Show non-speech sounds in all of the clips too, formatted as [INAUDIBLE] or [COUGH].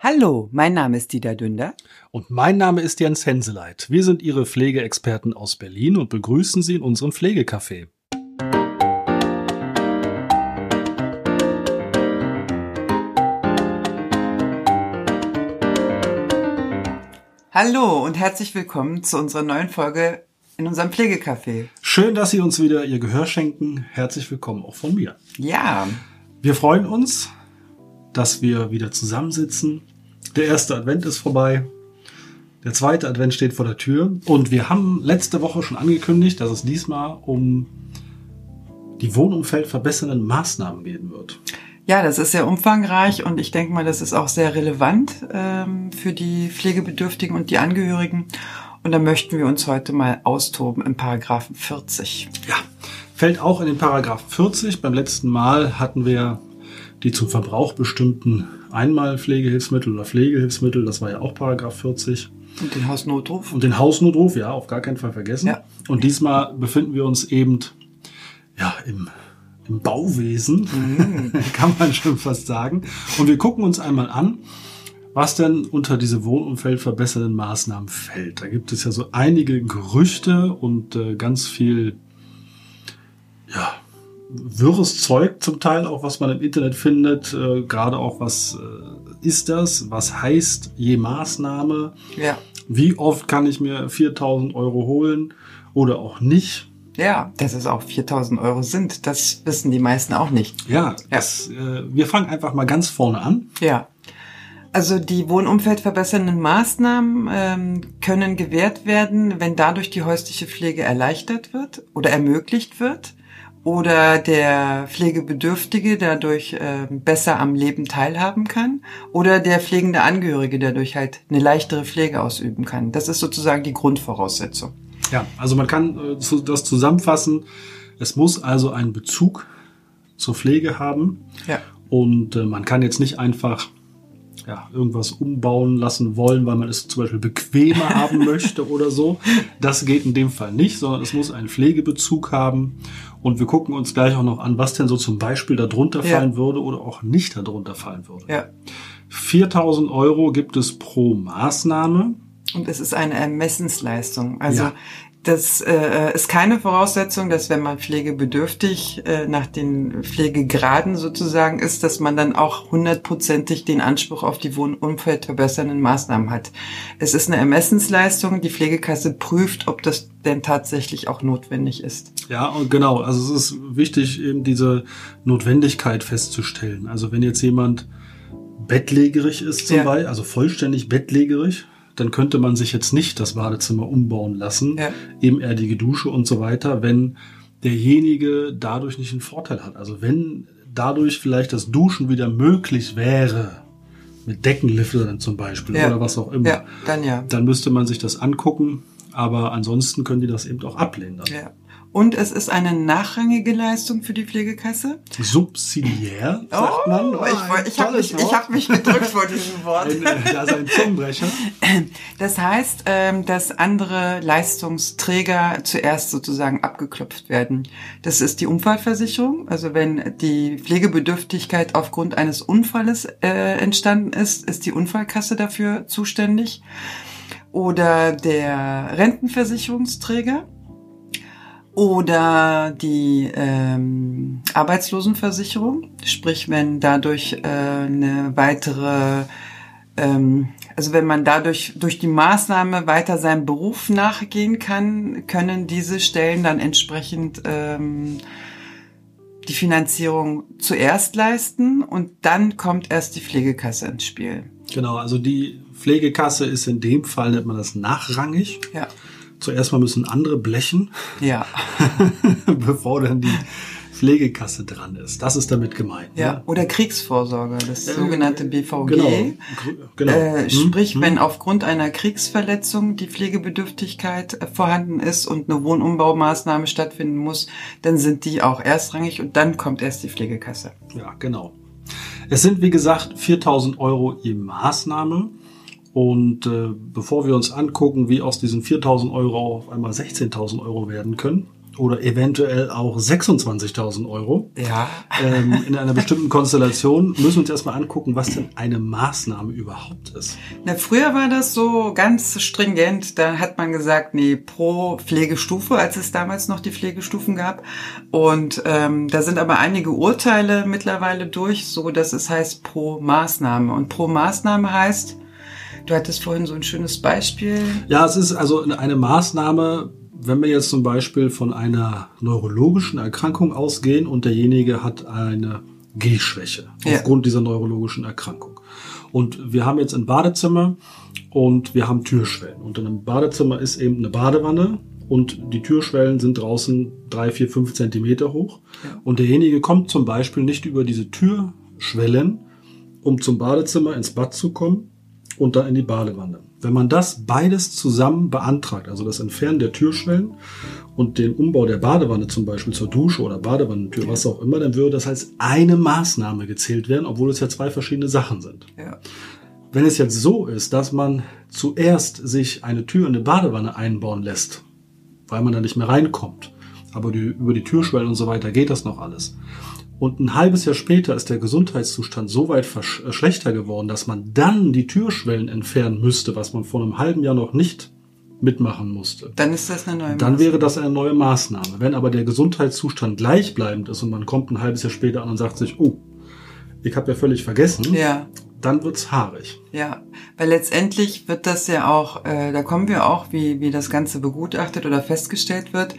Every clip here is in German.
Hallo, mein Name ist Dieter Dünder. Und mein Name ist Jens Henseleit. Wir sind Ihre Pflegeexperten aus Berlin und begrüßen Sie in unserem Pflegecafé. Hallo und herzlich willkommen zu unserer neuen Folge in unserem Pflegecafé. Schön, dass Sie uns wieder Ihr Gehör schenken. Herzlich willkommen auch von mir. Ja. Wir freuen uns, dass wir wieder zusammensitzen. Der erste Advent ist vorbei. Der zweite Advent steht vor der Tür. Und wir haben letzte Woche schon angekündigt, dass es diesmal um die Wohnumfeld verbessernden Maßnahmen gehen wird. Ja, das ist sehr umfangreich und ich denke mal, das ist auch sehr relevant ähm, für die Pflegebedürftigen und die Angehörigen. Und da möchten wir uns heute mal austoben im Paragraphen 40. Ja, fällt auch in den Paragraphen 40. Beim letzten Mal hatten wir die zum Verbrauch bestimmten Einmalpflegehilfsmittel oder Pflegehilfsmittel, das war ja auch Paragraph 40. Und den Hausnotruf. Und den Hausnotruf, ja, auf gar keinen Fall vergessen. Ja. Und diesmal befinden wir uns eben ja, im, im Bauwesen, Mhm. [LAUGHS] kann man schon fast sagen. Und wir gucken uns einmal an, was denn unter diese Wohnumfeld verbessernden Maßnahmen fällt. Da gibt es ja so einige Gerüchte und äh, ganz viel, ja, wirres Zeug zum Teil auch, was man im Internet findet. Äh, Gerade auch, was äh, ist das? Was heißt je Maßnahme? Ja. Wie oft kann ich mir 4000 Euro holen oder auch nicht? Ja, dass es auch 4000 Euro sind, das wissen die meisten auch nicht. Ja, Das, äh, wir fangen einfach mal ganz vorne an. Ja. Also die wohnumfeldverbessernden Maßnahmen ähm, können gewährt werden, wenn dadurch die häusliche Pflege erleichtert wird oder ermöglicht wird oder der Pflegebedürftige dadurch ähm, besser am Leben teilhaben kann oder der pflegende Angehörige dadurch halt eine leichtere Pflege ausüben kann. Das ist sozusagen die Grundvoraussetzung. Ja, also man kann äh, das zusammenfassen. Es muss also einen Bezug zur Pflege haben. Ja. Und äh, man kann jetzt nicht einfach ja, irgendwas umbauen lassen wollen, weil man es zum Beispiel bequemer [LAUGHS] haben möchte oder so. Das geht in dem Fall nicht, sondern es muss einen Pflegebezug haben. Und wir gucken uns gleich auch noch an, was denn so zum Beispiel darunter Ja. fallen würde oder auch nicht darunter fallen würde. Ja. 4000 Euro gibt es pro Maßnahme. Und es ist eine Ermessensleistung. Also Ja. Das äh, ist keine Voraussetzung, dass wenn man pflegebedürftig äh, nach den Pflegegraden sozusagen ist, dass man dann auch hundertprozentig den Anspruch auf die Wohnumfeld verbessernden Maßnahmen hat. Es ist eine Ermessensleistung. Die Pflegekasse prüft, ob das denn tatsächlich auch notwendig ist. Ja, und genau. Also es ist wichtig, eben diese Notwendigkeit festzustellen. Also wenn jetzt jemand bettlägerig ist zum Ja. Beispiel, also vollständig bettlägerig, dann könnte man sich jetzt nicht das Badezimmer umbauen lassen, Ja. ebenerdige Dusche und so weiter, wenn derjenige dadurch nicht einen Vorteil hat. Also wenn dadurch vielleicht das Duschen wieder möglich wäre, mit Deckenliftern zum Beispiel Ja. oder was auch immer, Ja, dann ja. dann müsste man sich das angucken. Aber ansonsten können die das eben auch ablehnen. Dann. ja. Und es ist eine nachrangige Leistung für die Pflegekasse. Subsidiär, sagt man. Oh, ich, woll- ich habe mich, ich hab mich gedrückt vor diesem [LAUGHS] Wort. Ein, äh, da ist ein Zungenbrecher. [LAUGHS] Das heißt, ähm, dass andere Leistungsträger zuerst sozusagen abgeklopft werden. Das ist die Unfallversicherung. Also wenn die Pflegebedürftigkeit aufgrund eines Unfalles äh, entstanden ist, ist die Unfallkasse dafür zuständig. Oder der Rentenversicherungsträger. Oder die ähm, Arbeitslosenversicherung, sprich wenn dadurch äh, eine weitere ähm, also wenn man dadurch durch die Maßnahme weiter seinem Beruf nachgehen kann, können diese Stellen dann entsprechend ähm, die Finanzierung zuerst leisten und dann kommt erst die Pflegekasse ins Spiel. Genau, also die Pflegekasse ist in dem Fall, nennt man das nachrangig. Ja. Zuerst mal müssen andere blechen, Ja. [LAUGHS] bevor dann die Pflegekasse dran ist. Das ist damit gemeint. Ja. ne? Oder Kriegsvorsorge, das Äh, sogenannte BVG. Genau. Genau. Äh, Hm, sprich, hm. wenn aufgrund einer Kriegsverletzung die Pflegebedürftigkeit äh, vorhanden ist und eine Wohnumbaumaßnahme stattfinden muss, dann sind die auch erstrangig und dann kommt erst die Pflegekasse. Ja, genau. Es sind, wie gesagt, 4000 Euro je Maßnahme. Und äh, bevor wir uns angucken, wie aus diesen 4000 Euro auf einmal 16.000 Euro werden können oder eventuell auch 26.000 Euro. Ja. Ähm, in einer bestimmten Konstellation müssen wir uns erstmal angucken, was denn eine Maßnahme überhaupt ist. Na, früher war das so ganz stringent. Da hat man gesagt, nee, pro Pflegestufe, als es damals noch die Pflegestufen gab. Und ähm, da sind aber einige Urteile mittlerweile durch, so dass es heißt pro Maßnahme. Und pro Maßnahme heißt, du hattest vorhin so ein schönes Beispiel. Ja, es ist also eine Maßnahme, wenn wir jetzt zum Beispiel von einer neurologischen Erkrankung ausgehen und derjenige hat eine Gehschwäche Ja. aufgrund dieser neurologischen Erkrankung. Und wir haben jetzt ein Badezimmer und wir haben Türschwellen. Und in einem Badezimmer ist eben eine Badewanne und die Türschwellen sind draußen drei, vier, fünf Zentimeter hoch. Ja. Und derjenige kommt zum Beispiel nicht über diese Türschwellen, um zum Badezimmer ins Bad zu kommen und dann in die Badewanne. Wenn man das beides zusammen beantragt, also das Entfernen der Türschwellen und den Umbau der Badewanne zum Beispiel zur Dusche oder Badewannentür, was auch immer, dann würde das als eine Maßnahme gezählt werden, obwohl es ja zwei verschiedene Sachen sind. Ja. Wenn es jetzt so ist, dass man zuerst sich eine Tür in eine Badewanne einbauen lässt, weil man da nicht mehr reinkommt, aber die, über die Türschwellen und so weiter geht das noch alles. Und ein halbes Jahr später ist der Gesundheitszustand so weit äh, schlechter geworden, dass man dann die Türschwellen entfernen müsste, was man vor einem halben Jahr noch nicht mitmachen musste. Dann ist das eine neue Dann wäre das eine neue Maßnahme. Wenn aber der Gesundheitszustand gleichbleibend ist und man kommt ein halbes Jahr später an und sagt sich, oh, ich habe ja völlig vergessen, Ja. dann wird's haarig. Ja, weil letztendlich wird das ja auch, äh, da kommen wir auch, wie, wie das Ganze begutachtet oder festgestellt wird.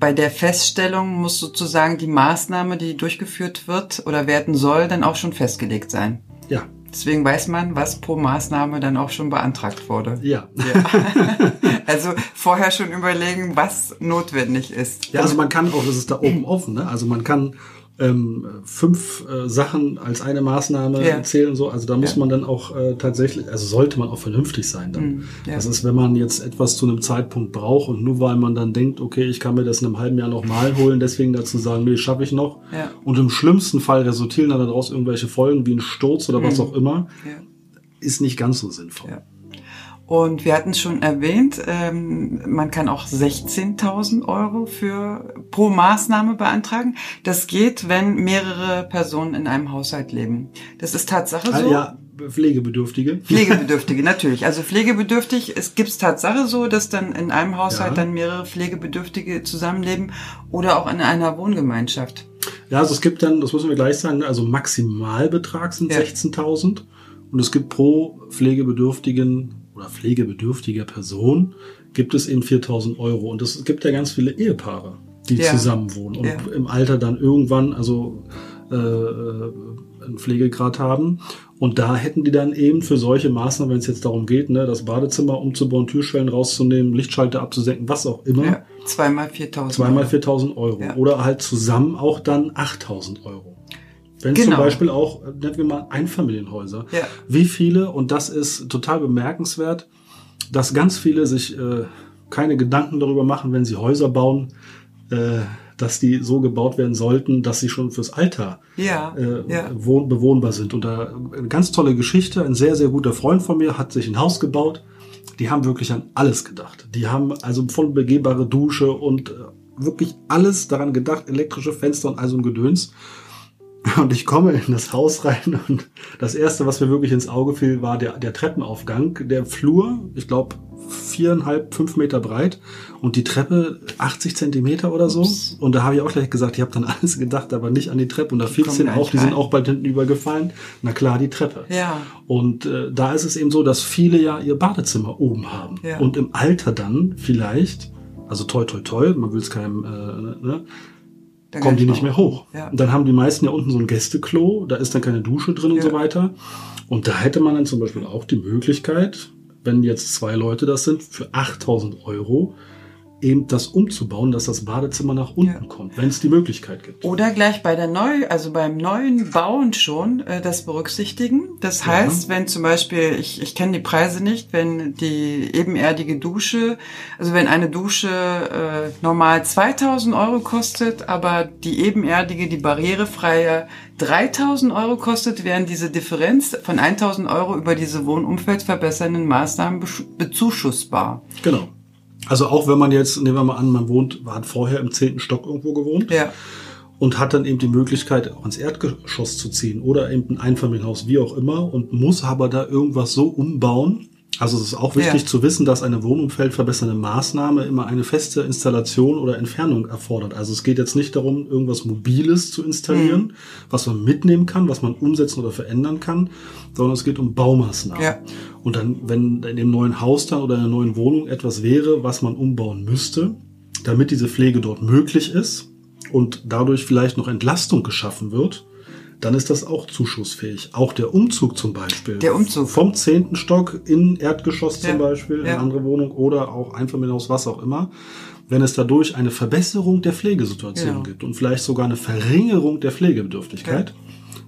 Bei der Feststellung muss sozusagen die Maßnahme, die durchgeführt wird oder werden soll, dann auch schon festgelegt sein. Ja, Deswegen weiß man, was pro Maßnahme dann auch schon beantragt wurde. ja. Ja. [LAUGHS] also vorher schon überlegen, was notwendig ist. Ja, also man kann auch, das ist da oben offen, ne? Also man kann ähm, fünf äh, Sachen als eine Maßnahme Ja. zählen, so. Also da muss Ja. man dann auch äh, tatsächlich, also sollte man auch vernünftig sein dann. Mhm, ja. Das ist, wenn man jetzt etwas zu einem Zeitpunkt braucht und nur weil man dann denkt, okay, ich kann mir das in einem halben Jahr nochmal holen, deswegen dazu sagen, nee, schaffe ich noch. Ja. Und im schlimmsten Fall resultieren dann daraus irgendwelche Folgen wie ein Sturz oder was Mhm. auch immer, ist nicht ganz so sinnvoll. Und wir hatten es schon erwähnt, ähm, man kann auch 16.000 Euro für pro Maßnahme beantragen. Das geht, wenn mehrere Personen in einem Haushalt leben. Das ist Tatsache Ah, so. Ja, Pflegebedürftige. Pflegebedürftige, natürlich. Also pflegebedürftig, es gibt Tatsache so, dass dann in einem Haushalt Ja. dann mehrere Pflegebedürftige zusammenleben oder auch in einer Wohngemeinschaft. Ja, also es gibt dann, das müssen wir gleich sagen, also Maximalbetrag sind Ja. 16.000 und es gibt pro Pflegebedürftigen oder pflegebedürftiger Person gibt es eben 4.000 Euro und es gibt ja ganz viele Ehepaare, die Ja. zusammenwohnen und Ja. im Alter dann irgendwann also äh, äh, einen Pflegegrad haben und da hätten die dann eben für solche Maßnahmen, wenn es jetzt darum geht, ne, das Badezimmer umzubauen, Türschwellen rauszunehmen, Lichtschalter abzusenken, was auch immer, Ja. Zweimal 4.000 Zweimal Euro. 4.000 Euro. Ja. Oder halt zusammen auch dann 8.000 Euro. Wenn es Genau. zum Beispiel auch, äh, nennen wir mal Einfamilienhäuser. Ja. Wie viele, und das ist total bemerkenswert, dass ganz viele sich äh, keine Gedanken darüber machen, wenn sie Häuser bauen, äh, dass die so gebaut werden sollten, dass sie schon fürs Alter Ja, äh, ja. wohn bewohnbar sind. Und da eine ganz tolle Geschichte. Ein sehr, sehr guter Freund von mir hat sich ein Haus gebaut. Die haben wirklich an alles gedacht. Die haben also voll begehbare Dusche und äh, wirklich alles daran gedacht, elektrische Fenster und all so ein Gedöns. Und ich komme in das Haus rein und das erste, was mir wirklich ins Auge fiel, war der, der Treppenaufgang, der Flur, ich glaube viereinhalb, fünf Meter breit und die Treppe 80 Zentimeter oder so. Ups. Und da habe ich auch gleich gesagt, ich habe dann alles gedacht, aber nicht an die Treppe. Und da fiel es auf, die sind auch bald hinten übergefallen. Na klar, die Treppe. Ja. Und äh, da ist es eben so, dass viele ja ihr Badezimmer oben haben. Ja. Und im Alter dann vielleicht, also toi toi toi, man will es keinem, äh, ne, Dann kommen die ich nicht mehr hoch. Ja. Und dann haben die meisten ja unten so ein Gästeklo, da ist dann keine Dusche drin und Ja. so weiter. Und da hätte man dann zum Beispiel auch die Möglichkeit, wenn jetzt zwei Leute das sind, für 8000 Euro eben das umzubauen, dass das Badezimmer nach unten Ja. kommt, wenn es die Möglichkeit gibt. Oder gleich bei der neu, also beim neuen Bauen schon äh, das berücksichtigen. Das heißt, wenn zum Beispiel, ich, ich kenne die Preise nicht, wenn die ebenerdige Dusche, also wenn eine Dusche äh, normal 2000 Euro kostet, aber die ebenerdige, die barrierefreie 3000 Euro kostet, wären diese Differenz von 1000 Euro über diese wohnumfeldverbessernden Maßnahmen besch- bezuschussbar. Genau. Also auch wenn man jetzt, nehmen wir mal an, man wohnt, hat vorher im zehnten Stock irgendwo gewohnt Ja. und hat dann eben die Möglichkeit, auch ins Erdgeschoss zu ziehen oder eben ein Einfamilienhaus, wie auch immer, und muss aber da irgendwas so umbauen. Also es ist auch wichtig Ja. zu wissen, dass eine wohnumfeldverbessernde Maßnahme immer eine feste Installation oder Entfernung erfordert. Also es geht jetzt nicht darum, irgendwas Mobiles zu installieren, Mhm. was man mitnehmen kann, was man umsetzen oder verändern kann, sondern es geht um Baumaßnahmen. Ja. Und dann, wenn in dem neuen Haus dann oder in der neuen Wohnung etwas wäre, was man umbauen müsste, damit diese Pflege dort möglich ist und dadurch vielleicht noch Entlastung geschaffen wird, dann ist das auch zuschussfähig. Auch der Umzug zum Beispiel. Der Umzug. Vom zehnten Stock in Erdgeschoss Ja, zum Beispiel, in ja. eine andere Wohnung oder auch Einfamilienhaus, was auch immer. Wenn es dadurch eine Verbesserung der Pflegesituation Genau. gibt und vielleicht sogar eine Verringerung der Pflegebedürftigkeit,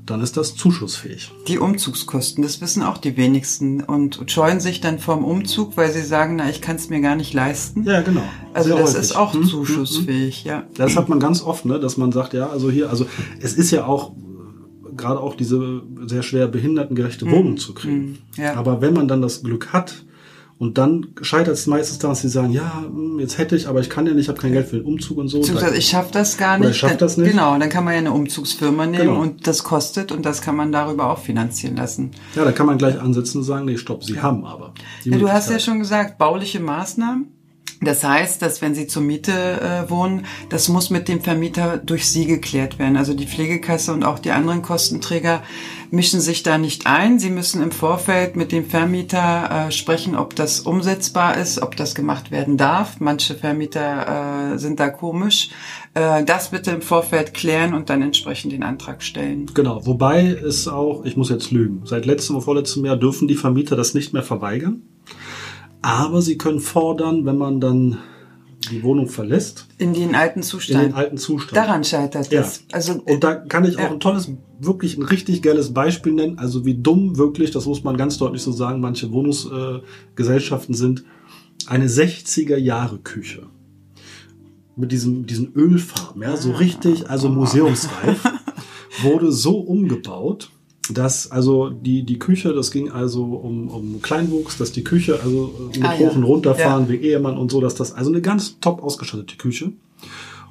dann ist das zuschussfähig. Die Umzugskosten, das wissen auch die wenigsten und scheuen sich dann vorm Umzug, weil sie sagen, na, ich kann es mir gar nicht leisten. Ja, genau. also Sehr das häufig. ist auch Hm, hm, hm. zuschussfähig, ja. Das hat man ganz oft, ne, dass man sagt, ja, also hier, also es ist ja auch gerade auch diese sehr schwer behindertengerechte Wohnung zu kriegen. mm, ja. Aber wenn man dann das Glück hat und dann scheitert es meistens daran, dass sie sagen, ja, hm, jetzt hätte ich, aber ich kann ja nicht, ich habe kein Geld für den Umzug und so. Beziehungsweise ich schaffe das gar Oder nicht. ich schaff das nicht. Genau, dann kann man ja eine Umzugsfirma nehmen Genau. und das kostet und das kann man darüber auch finanzieren lassen. ja, da kann man gleich ansetzen und sagen, nee, stopp, sie haben aber. Ja, du hast ja schon gesagt, bauliche Maßnahmen. Das heißt, dass wenn Sie zur Miete äh, wohnen, das muss mit dem Vermieter durch Sie geklärt werden. Also die Pflegekasse und auch die anderen Kostenträger mischen sich da nicht ein. Sie müssen im Vorfeld mit dem Vermieter äh, sprechen, ob das umsetzbar ist, ob das gemacht werden darf. Manche Vermieter äh, sind da komisch. Äh, das bitte im Vorfeld klären und dann entsprechend den Antrag stellen. Genau, wobei es auch, ich muss jetzt lügen, seit letztem oder vorletztem Jahr dürfen die Vermieter das nicht mehr verweigern. Aber sie können fordern, wenn man dann die Wohnung verlässt, In den alten in Zustand. den alten Zustand. Daran scheitert Ja. es. Also Und da kann ich auch Ja. ein tolles, wirklich ein richtig geiles Beispiel nennen. Also wie dumm wirklich, das muss man ganz deutlich so sagen, manche Wohnungsgesellschaften äh, sind. Eine 60er Jahre Küche. Mit diesem, diesen Ölfarben, ja, so richtig, also museumsreif, [LAUGHS] wurde so umgebaut, dass also die, die Küche, das ging also um, um Kleinwuchs, dass die Küche also äh, mit Ah, hoch ja. und runterfahren Ja. wegen Ehemann und so, dass das also eine ganz top ausgestattete Küche.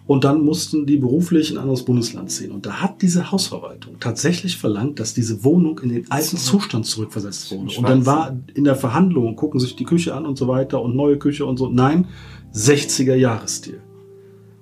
Und dann mussten die beruflich in ein anderes Bundesland ziehen. Und da hat diese Hausverwaltung tatsächlich verlangt, dass diese Wohnung in den alten Zustand zurückversetzt wurde. Und dann war in der Verhandlung, gucken sich die Küche an und so weiter und neue Küche und so. Nein, 60er Jahresstil.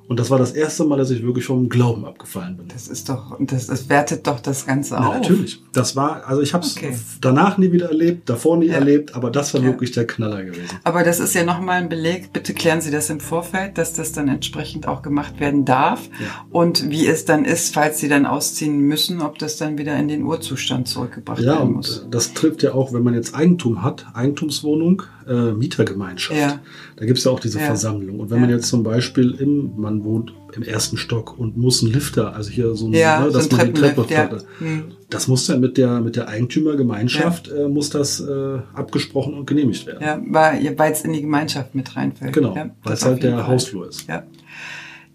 Und das war das erste Mal, dass ich wirklich vom Glauben abgefallen bin. Das ist doch, das, das wertet doch das Ganze Na, auf. natürlich. Das war, also ich habe es Okay. danach nie wieder erlebt, davor nie Ja. erlebt, aber das war Ja. wirklich der Knaller gewesen. Aber das ist ja nochmal ein Beleg. Bitte klären Sie das im Vorfeld, dass das dann entsprechend auch gemacht werden darf. Ja. Und wie es dann ist, falls Sie dann ausziehen müssen, ob das dann wieder in den Urzustand zurückgebracht Ja, werden und muss. äh, das trifft ja auch, wenn man jetzt Eigentum hat, Eigentumswohnung, äh, Mietergemeinschaft. Ja. Da gibt's ja auch diese Ja. Versammlung. Und wenn Ja. man jetzt zum Beispiel im, man wohnt im ersten Stock und muss einen Lifter, also hier so ein, Ja, ne, so dass man die Treppe Treppenlift, ja. fährt. Hm. Das muss dann mit der, mit der Eigentümergemeinschaft, äh, muss das äh, abgesprochen und genehmigt werden. Ja, weil es in die Gemeinschaft mit reinfällt. Genau, ja, weil es halt der Fall. Hausflur ist. Ja.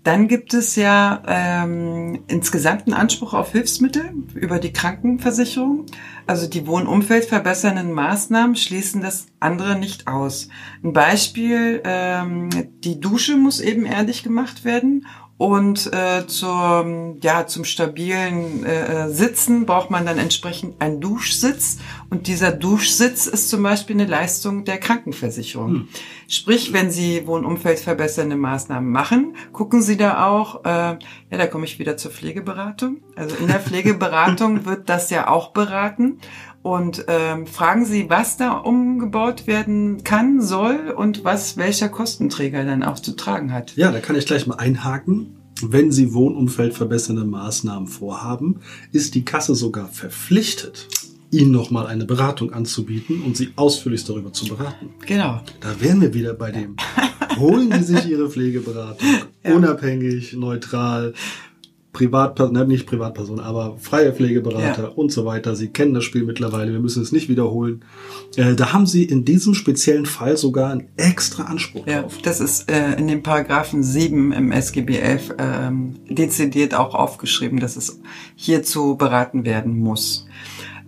Dann gibt es ja ähm, insgesamt einen Anspruch auf Hilfsmittel über die Krankenversicherung. Also die wohnumfeldverbessernden Maßnahmen schließen das andere nicht aus. Ein Beispiel, ähm, die Dusche muss ebenerdig gemacht werden und äh, zum, ja, zum stabilen äh, Sitzen braucht man dann entsprechend einen Duschsitz. Und dieser Duschsitz ist zum Beispiel eine Leistung der Krankenversicherung. Sprich, wenn Sie wohnumfeldverbessernde Maßnahmen machen, gucken Sie da auch, äh, ja, da komme ich wieder zur Pflegeberatung. Also in der Pflegeberatung [LAUGHS] wird das ja auch beraten. Und ähm, fragen Sie, was da umgebaut werden kann, soll und was welcher Kostenträger dann auch zu tragen hat. Ja, da kann ich gleich mal einhaken. Wenn Sie wohnumfeldverbessernde Maßnahmen vorhaben, ist die Kasse sogar verpflichtet, Ihnen nochmal eine Beratung anzubieten und Sie ausführlich darüber zu beraten. Genau. Da wären wir wieder bei dem. Holen Sie sich Ihre Pflegeberatung. [LAUGHS] Ja. Unabhängig, neutral, Privatperson, ne, nicht Privatperson, aber freie Pflegeberater Ja. und so weiter. Sie kennen das Spiel mittlerweile, wir müssen es nicht wiederholen. Äh, da haben Sie in diesem speziellen Fall sogar einen extra Anspruch Ja, drauf. das ist äh, in dem Paragraphen 7 im SGB 11 ähm, dezidiert auch aufgeschrieben, dass es hierzu beraten werden muss.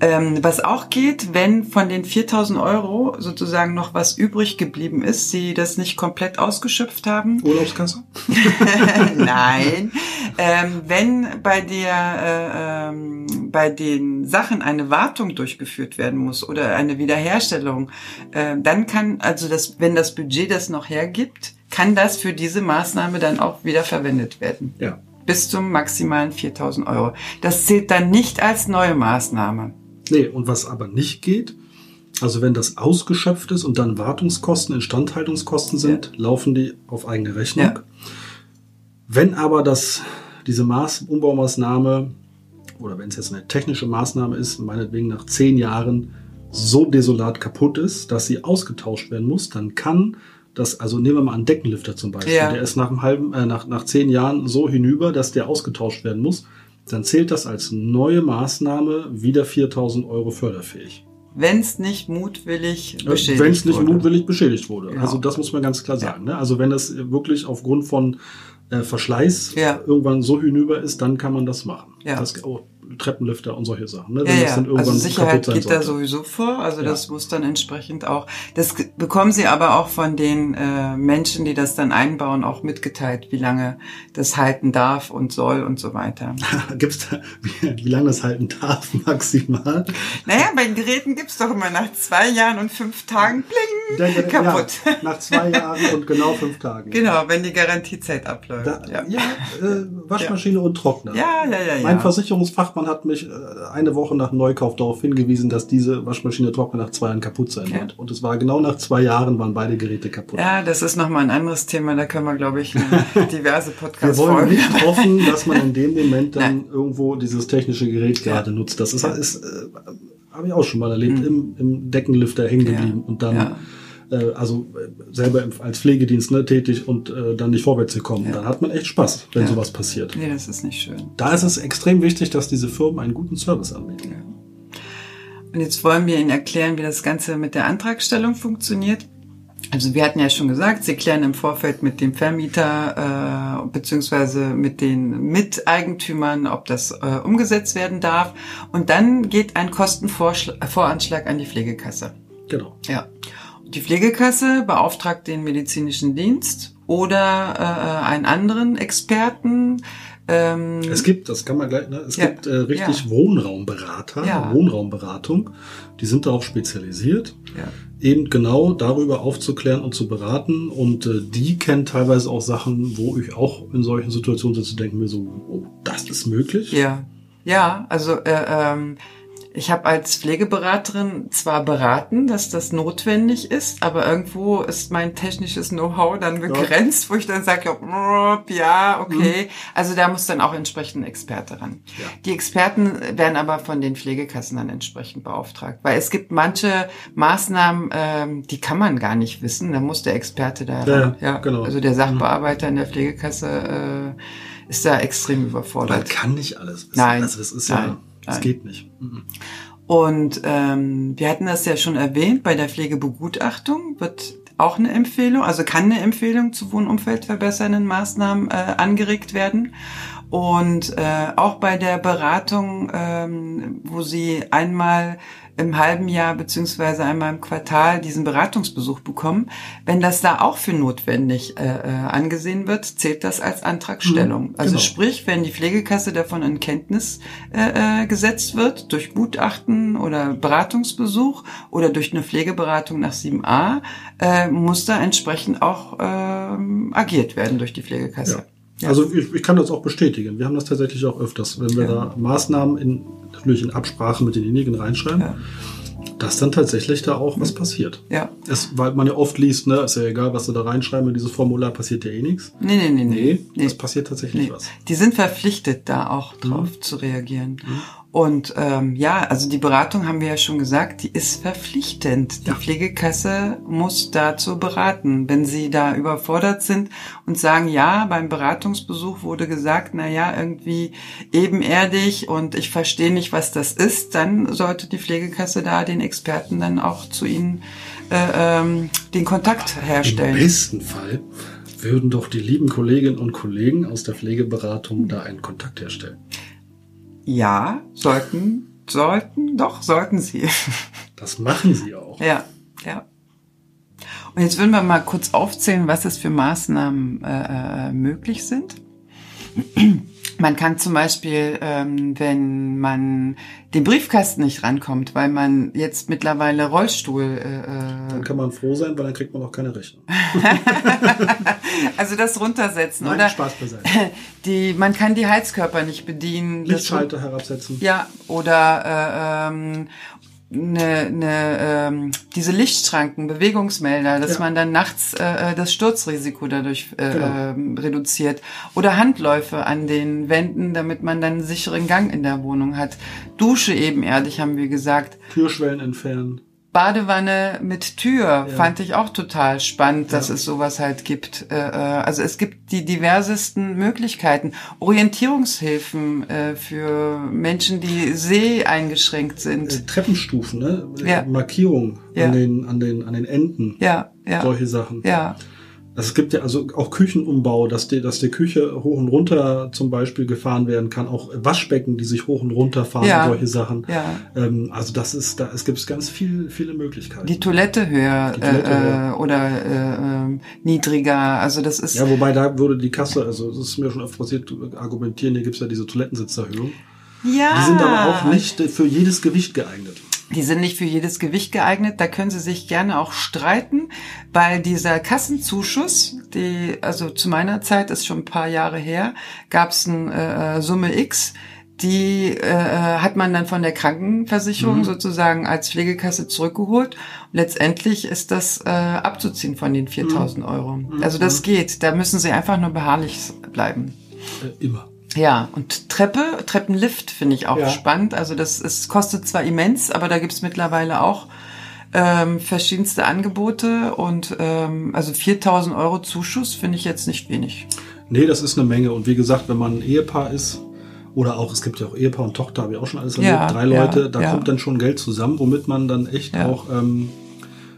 Ähm, was auch geht, wenn von den 4000 Euro sozusagen noch was übrig geblieben ist, Sie das nicht komplett ausgeschöpft haben. Urlaubskasse? [LAUGHS] Nein. Ähm, wenn bei der, äh, ähm, bei den Sachen eine Wartung durchgeführt werden muss oder eine Wiederherstellung, äh, dann kann, also das, wenn das Budget das noch hergibt, kann das für diese Maßnahme dann auch wieder verwendet werden. Ja. Bis zum maximalen 4000 Euro. Das zählt dann nicht als neue Maßnahme. Nee, und was aber nicht geht, also wenn das ausgeschöpft ist und dann Wartungskosten, Instandhaltungskosten sind, laufen die auf eigene Rechnung. Ja. Wenn aber das, diese Maß, Umbaumaßnahme oder wenn es jetzt eine technische Maßnahme ist, meinetwegen nach zehn Jahren so desolat kaputt ist, dass sie ausgetauscht werden muss, dann kann das, also nehmen wir mal einen Deckenlifter zum Beispiel, Ja. der ist nach einem halben, äh, nach, nach zehn Jahren so hinüber, dass der ausgetauscht werden muss, dann zählt das als neue Maßnahme wieder 4000 Euro förderfähig. Wenn es nicht mutwillig Wenn beschädigt es nicht wurde. mutwillig beschädigt wurde. Genau. Also das muss man ganz klar sagen. Ne? Also wenn das wirklich aufgrund von äh, Verschleiß Ja. irgendwann so hinüber ist, dann kann man das machen. Ja. Das, oh, Treppenlifter und solche Sachen. Ne? Ja, Wenn das ja. dann irgendwann Also Sicherheit geht da sollte. sowieso vor. Also Ja. das muss dann entsprechend auch. Das bekommen Sie aber auch von den äh, Menschen, die das dann einbauen, auch mitgeteilt, wie lange das halten darf und soll und so weiter. [LAUGHS] Gibt's da, wie, wie lange das halten darf [LAUGHS] maximal? naja, bei Geräten gibt's doch immer nach zwei Jahren und fünf Tagen bling, der- kaputt. Ja, [LAUGHS] nach zwei Jahren und genau fünf Tagen. Genau, wenn die Garantiezeit abläuft. Da, ja, ja. äh, Waschmaschine und Trockner. Ja, ja, ja, ja. Mein Versicherungsfachmann hat mich äh, eine Woche nach Neukauf darauf hingewiesen, dass diese Waschmaschine Trockner nach zwei Jahren kaputt sein Ja. wird. Und es war genau nach zwei Jahren waren beide Geräte kaputt. Ja, das ist nochmal ein anderes Thema. Da können wir, glaube ich, eine [LAUGHS] diverse Wir wollen nicht [LAUGHS] hoffen, dass man in dem Moment dann Nein. irgendwo dieses technische Gerät gerade nutzt. Das ist, ist äh, habe ich auch schon mal erlebt, im, im Deckenlifter hängen geblieben Mhm. Ja. und dann Ja. Äh, also äh, selber als Pflegedienst ne, tätig und äh, dann nicht vorwärts gekommen. Dann hat man echt Spaß, wenn Ja. sowas passiert. Nee, das ist nicht schön. Da ist es extrem wichtig, dass diese Firmen einen guten Service anbieten. Und jetzt wollen wir Ihnen erklären, wie das Ganze mit der Antragstellung funktioniert. Also wir hatten ja schon gesagt, Sie klären im Vorfeld mit dem Vermieter äh, beziehungsweise mit den Miteigentümern, ob das äh, umgesetzt werden darf. Und dann geht ein Kostenvoranschlag an die Pflegekasse. Genau. Ja. Die Pflegekasse beauftragt den medizinischen Dienst oder äh, einen anderen Experten. Ähm, Es gibt, das kann man gleich, ne, es Ja. gibt äh, richtig Ja. Wohnraumberater, Ja. Wohnraumberatung, die sind darauf spezialisiert, ja. eben genau darüber aufzuklären und zu beraten. Und äh, die kennen teilweise auch Sachen, wo ich auch in solchen Situationen sitze, denken mir so, oh, das ist möglich. Ja, ja, also äh, ähm, ich habe als Pflegeberaterin zwar beraten, dass das notwendig ist, aber irgendwo ist mein technisches Know-how dann begrenzt, wo ich dann sage, ja, ja, okay. Also da muss dann auch entsprechend ein Experte ran. Ja. Die Experten werden aber von den Pflegekassen dann entsprechend beauftragt, weil es gibt manche Maßnahmen, ähm, die kann man gar nicht wissen. Da muss der Experte da Ja, ran. ja, genau. Also der Sachbearbeiter in der Pflegekasse äh, ist da extrem Man überfordert. kann nicht alles wissen. Nein. Also das ist Nein. ja, das geht nicht. Mhm. Und ähm, wir hatten das ja schon erwähnt, bei der Pflegebegutachtung wird auch eine Empfehlung, also kann eine Empfehlung zu wohnumfeldverbessernden Maßnahmen äh, angeregt werden. Und äh, auch bei der Beratung, ähm, wo Sie einmal im halben Jahr beziehungsweise einmal im Quartal diesen Beratungsbesuch bekommen, wenn das da auch für notwendig äh, äh, angesehen wird, zählt das als Antragstellung. Mhm, also genau. sprich, wenn die Pflegekasse davon in Kenntnis äh, äh, gesetzt wird, durch Gutachten oder Beratungsbesuch oder durch eine Pflegeberatung nach 7a, äh, muss da entsprechend auch ähm, agiert werden durch die Pflegekasse. Ja. Also ich, ich kann das auch bestätigen. Wir haben das tatsächlich auch öfters, wenn wir Ja. da Maßnahmen in, natürlich in Absprache mit denjenigen reinschreiben, Ja. dass dann tatsächlich da auch was passiert. Ja. Es, weil man ja oft liest, ne, ist ja egal, was du da reinschreiben, in dieses Formular passiert ja eh nichts. Nee, nee, nee, nee. Nee, es passiert tatsächlich Nee. was. Die sind verpflichtet, da auch drauf zu reagieren. Und ähm, ja, also die Beratung haben wir ja schon gesagt, die ist verpflichtend. Die Ja. Pflegekasse muss dazu beraten. Wenn sie da überfordert sind und sagen, ja, beim Beratungsbesuch wurde gesagt, na ja, irgendwie ebenerdig und ich verstehe nicht, was das ist, dann sollte die Pflegekasse da den Experten dann auch zu ihnen äh, ähm, den Kontakt Im herstellen. besten Fall würden doch die lieben Kolleginnen und Kollegen aus der Pflegeberatung da einen Kontakt herstellen. Ja, sollten sollten, doch, sollten sie. [LAUGHS] Das machen sie auch. Ja, ja. Und jetzt würden wir mal kurz aufzählen, was es für Maßnahmen äh, äh möglich sind. Man kann zum Beispiel, ähm, wenn man den Briefkasten nicht rankommt, weil man jetzt mittlerweile Rollstuhl. Äh, äh dann kann man froh sein, weil dann kriegt man auch keine Rechnung. [LAUGHS] also das runtersetzen Nein, oder Spaß beiseite. [LAUGHS] Die, man kann die Heizkörper nicht bedienen. Lichtschalter herabsetzen. Ja, oder äh, ähm, eine, eine, ähm, diese Lichtschranken, Bewegungsmelder, dass ja. man dann nachts äh, äh, das Sturzrisiko dadurch äh, genau. äh, reduziert. Oder Handläufe an den Wänden, damit man dann einen sicheren Gang in der Wohnung hat. Dusche ebenerdig, haben wir gesagt. Türschwellen entfernen. Badewanne mit Tür ja. fand ich auch total spannend, dass ja. es sowas halt gibt. Äh, äh, also es gibt die diversesten Möglichkeiten. Orientierungshilfen äh, für Menschen, die seheingeschränkt sind. Treppenstufen, ne? Ja. Markierung ja. an den an den an den Enden. Ja, ja. Solche Sachen. Ja. Also es gibt ja also auch Küchenumbau, dass die, dass die Küche hoch und runter zum Beispiel gefahren werden kann, auch Waschbecken, die sich hoch und runter fahren, ja. solche Sachen. Ja. Ähm, also das ist, da es gibt ganz viel, viele Möglichkeiten. Die Toilette höher, die Toilette äh, höher. oder äh, äh, niedriger, also das ist. Ja, wobei da würde die Kasse, also das ist mir schon oft passiert, argumentieren, hier gibt's ja diese Toilettensitzerhöhung. Ja. Die sind aber auch nicht für jedes Gewicht geeignet. Die sind nicht für jedes Gewicht geeignet. Da können Sie sich gerne auch streiten, weil dieser Kassenzuschuss, die, also zu meiner Zeit ist schon ein paar Jahre her, gab es eine äh, Summe X, die äh, hat man dann von der Krankenversicherung mhm. sozusagen als Pflegekasse zurückgeholt. Letztendlich ist das äh, abzuziehen von den 4000 mhm. Euro. Also das mhm. geht. Da müssen Sie einfach nur beharrlich bleiben. Äh, immer. Ja, und Treppe, Treppenlift finde ich auch ja. spannend. Also das es kostet zwar immens, aber da gibt's mittlerweile auch ähm, verschiedenste Angebote und ähm, also 4000 Euro Zuschuss finde ich jetzt nicht wenig. Nee, das ist eine Menge. Und wie gesagt, wenn man ein Ehepaar ist, oder auch, es gibt ja auch Ehepaar und Tochter, habe ich auch schon alles erlebt, ja, drei Leute, ja, da ja. kommt dann schon Geld zusammen, womit man dann echt auch ähm,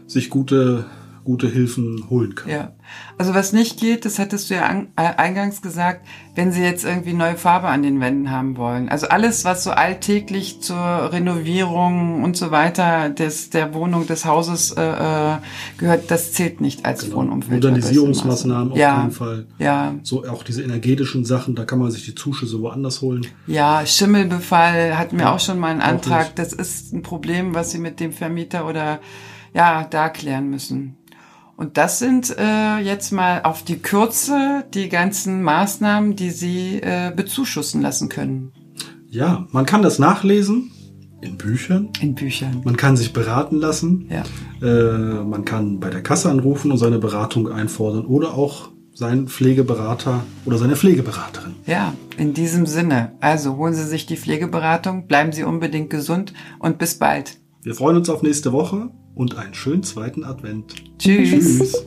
sich gute gute Hilfen holen kann. Ja, also was nicht geht, das hattest du ja an, äh, eingangs gesagt, wenn Sie jetzt irgendwie neue Farbe an den Wänden haben wollen. Also alles, was so alltäglich zur Renovierung und so weiter des der Wohnung des Hauses äh, äh gehört, das zählt nicht als genau. Wohnumfeld. Modernisierungsmaßnahmen auf ja. jeden Fall. Ja. So auch diese energetischen Sachen, da kann man sich die Zuschüsse woanders holen. Ja, Schimmelbefall hatten wir ja. auch schon mal einen Antrag. Das ist ein Problem, was Sie mit dem Vermieter oder ja, da klären müssen. Und das sind äh, jetzt mal auf die Kürze die ganzen Maßnahmen, die Sie äh, bezuschussen lassen können. Ja, man kann das nachlesen in Büchern. In Büchern. Man kann sich beraten lassen. Ja. Äh, man kann bei der Kasse anrufen und seine Beratung einfordern oder auch seinen Pflegeberater oder seine Pflegeberaterin. Ja, in diesem Sinne. Also holen Sie sich die Pflegeberatung, bleiben Sie unbedingt gesund und bis bald. Wir freuen uns auf nächste Woche und einen schönen zweiten Advent. Tschüss. Tschüss.